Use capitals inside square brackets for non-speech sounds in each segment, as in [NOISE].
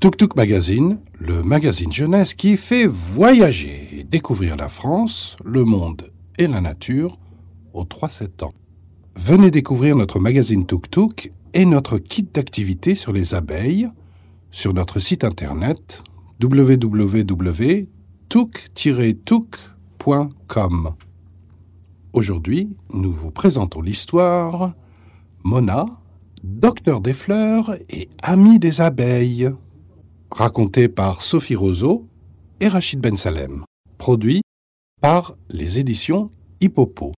Tuk Tuk, magazine le magazine jeunesse qui fait voyager et découvrir la France, le monde et la nature aux 3-7 ans. Venez découvrir notre magazine Tuk Tuk et notre kit d'activités sur les abeilles sur notre site internet www.tuk-tuk.com. Aujourd'hui, nous vous présentons l'histoire Mona, docteur des fleurs et ami des abeilles, racontée par Sophie Roseau et Rachid Ben Salem, produit par les éditions Hippopo.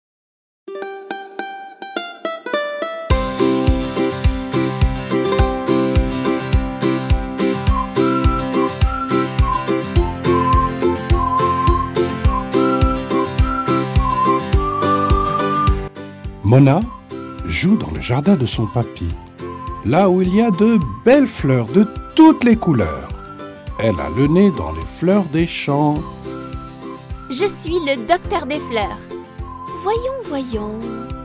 Mona joue dans le jardin de son papy, là où il y a de belles fleurs de toutes les couleurs. Elle a le nez dans les fleurs des champs. Je suis le docteur des fleurs. Voyons, voyons.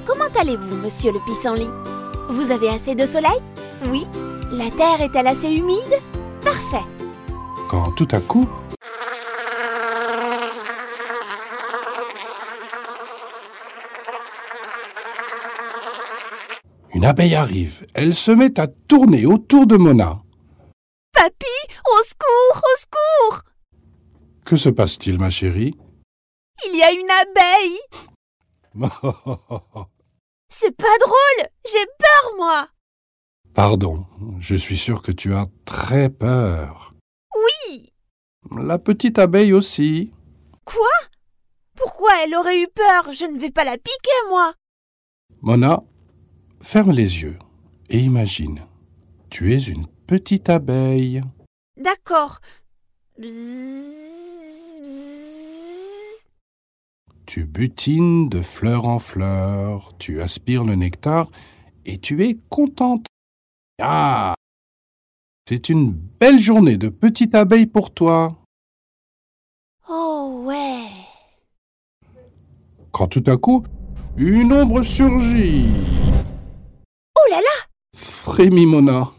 Comment allez-vous, monsieur le pissenlit? Vous avez assez de soleil? Oui. La terre est-elle assez humide? Parfait. Quand tout à coup, une abeille arrive. Elle se met à tourner autour de Mona. Papy, au secours, au secours. Que se passe-t-il, ma chérie? Il y a une abeille. [LAUGHS] C'est pas drôle. J'ai peur, moi. Pardon, je suis sûr que tu as très peur. Oui. La petite abeille aussi. Quoi? Pourquoi elle aurait eu peur? Je ne vais pas la piquer, moi. Mona, ferme les yeux et imagine. Tu es une petite abeille. D'accord. Tu butines de fleur en fleur, tu aspires le nectar et tu es contente. Ah C'est une belle journée de petite abeille pour toi. Oh ouais Quand tout à coup, une ombre surgit. Oh là là Frémit Mona.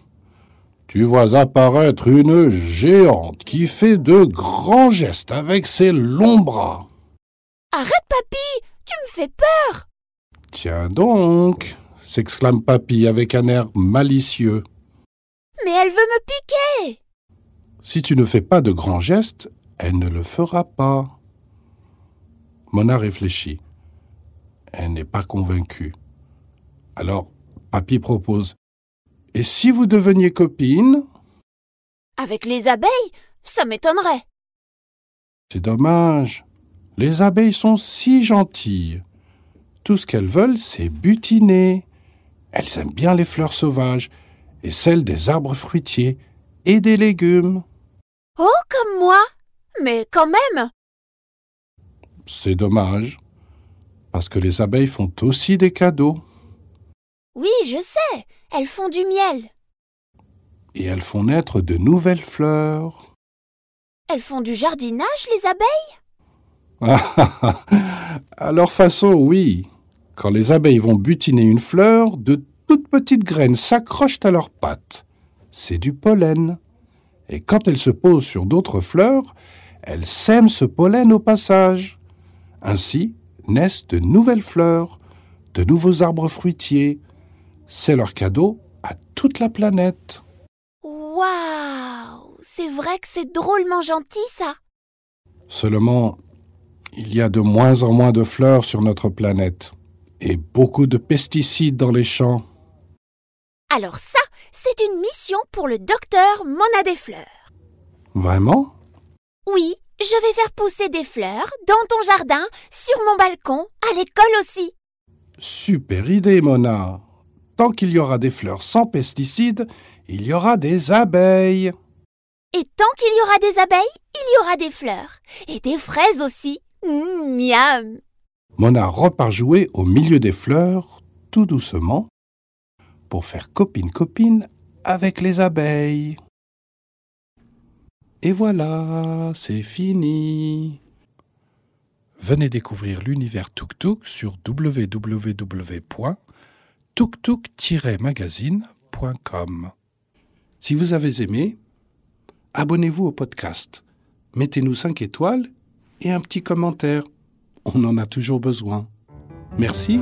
Tu vois apparaître une géante qui fait de grands gestes avec ses longs bras. Arrête, papy Tu me fais peur Tiens donc, s'exclame Papy avec un air malicieux. Mais elle veut me piquer Si tu ne fais pas de grands gestes, elle ne le fera pas. Mona réfléchit. Elle n'est pas convaincue. Alors, Papy propose. Et si vous deveniez copine? Avec les abeilles Ça m'étonnerait. C'est dommage. Les abeilles sont si gentilles. Tout ce qu'elles veulent, c'est butiner. Elles aiment bien les fleurs sauvages et celles des arbres fruitiers et des légumes. Oh, comme moi Mais quand même C'est dommage, parce que les abeilles font aussi des cadeaux Oui, je sais Elles font du miel. et elles font naître de nouvelles fleurs. Elles font du jardinage, les abeilles? À leur façon, oui. Quand les abeilles vont butiner une fleur, de toutes petites graines s'accrochent à leurs pattes. C'est du pollen. Et quand elles se posent sur d'autres fleurs, elles sèment ce pollen au passage. Ainsi naissent de nouvelles fleurs, de nouveaux arbres fruitiers. C'est leur cadeau à toute la planète. Waouh C'est vrai que c'est drôlement gentil, ça Seulement, il y a de moins en moins de fleurs sur notre planète et beaucoup de pesticides dans les champs. Alors ça, c'est une mission pour le docteur Mona des Fleurs. Vraiment? Oui, je vais faire pousser des fleurs dans ton jardin, sur mon balcon, à l'école aussi. Super idée, Mona. Tant qu'il y aura des fleurs sans pesticides, il y aura des abeilles. Et tant qu'il y aura des abeilles, il y aura des fleurs. Et des fraises aussi. Mmh, miam Mona repart jouer au milieu des fleurs, tout doucement, pour faire copine-copine avec les abeilles. Et voilà, c'est fini. Venez découvrir l'univers Tuk Tuk sur www.tuktuk-magazine.com. Si vous avez aimé, abonnez-vous au podcast, mettez-nous 5 étoiles et un petit commentaire. On en a toujours besoin. Merci.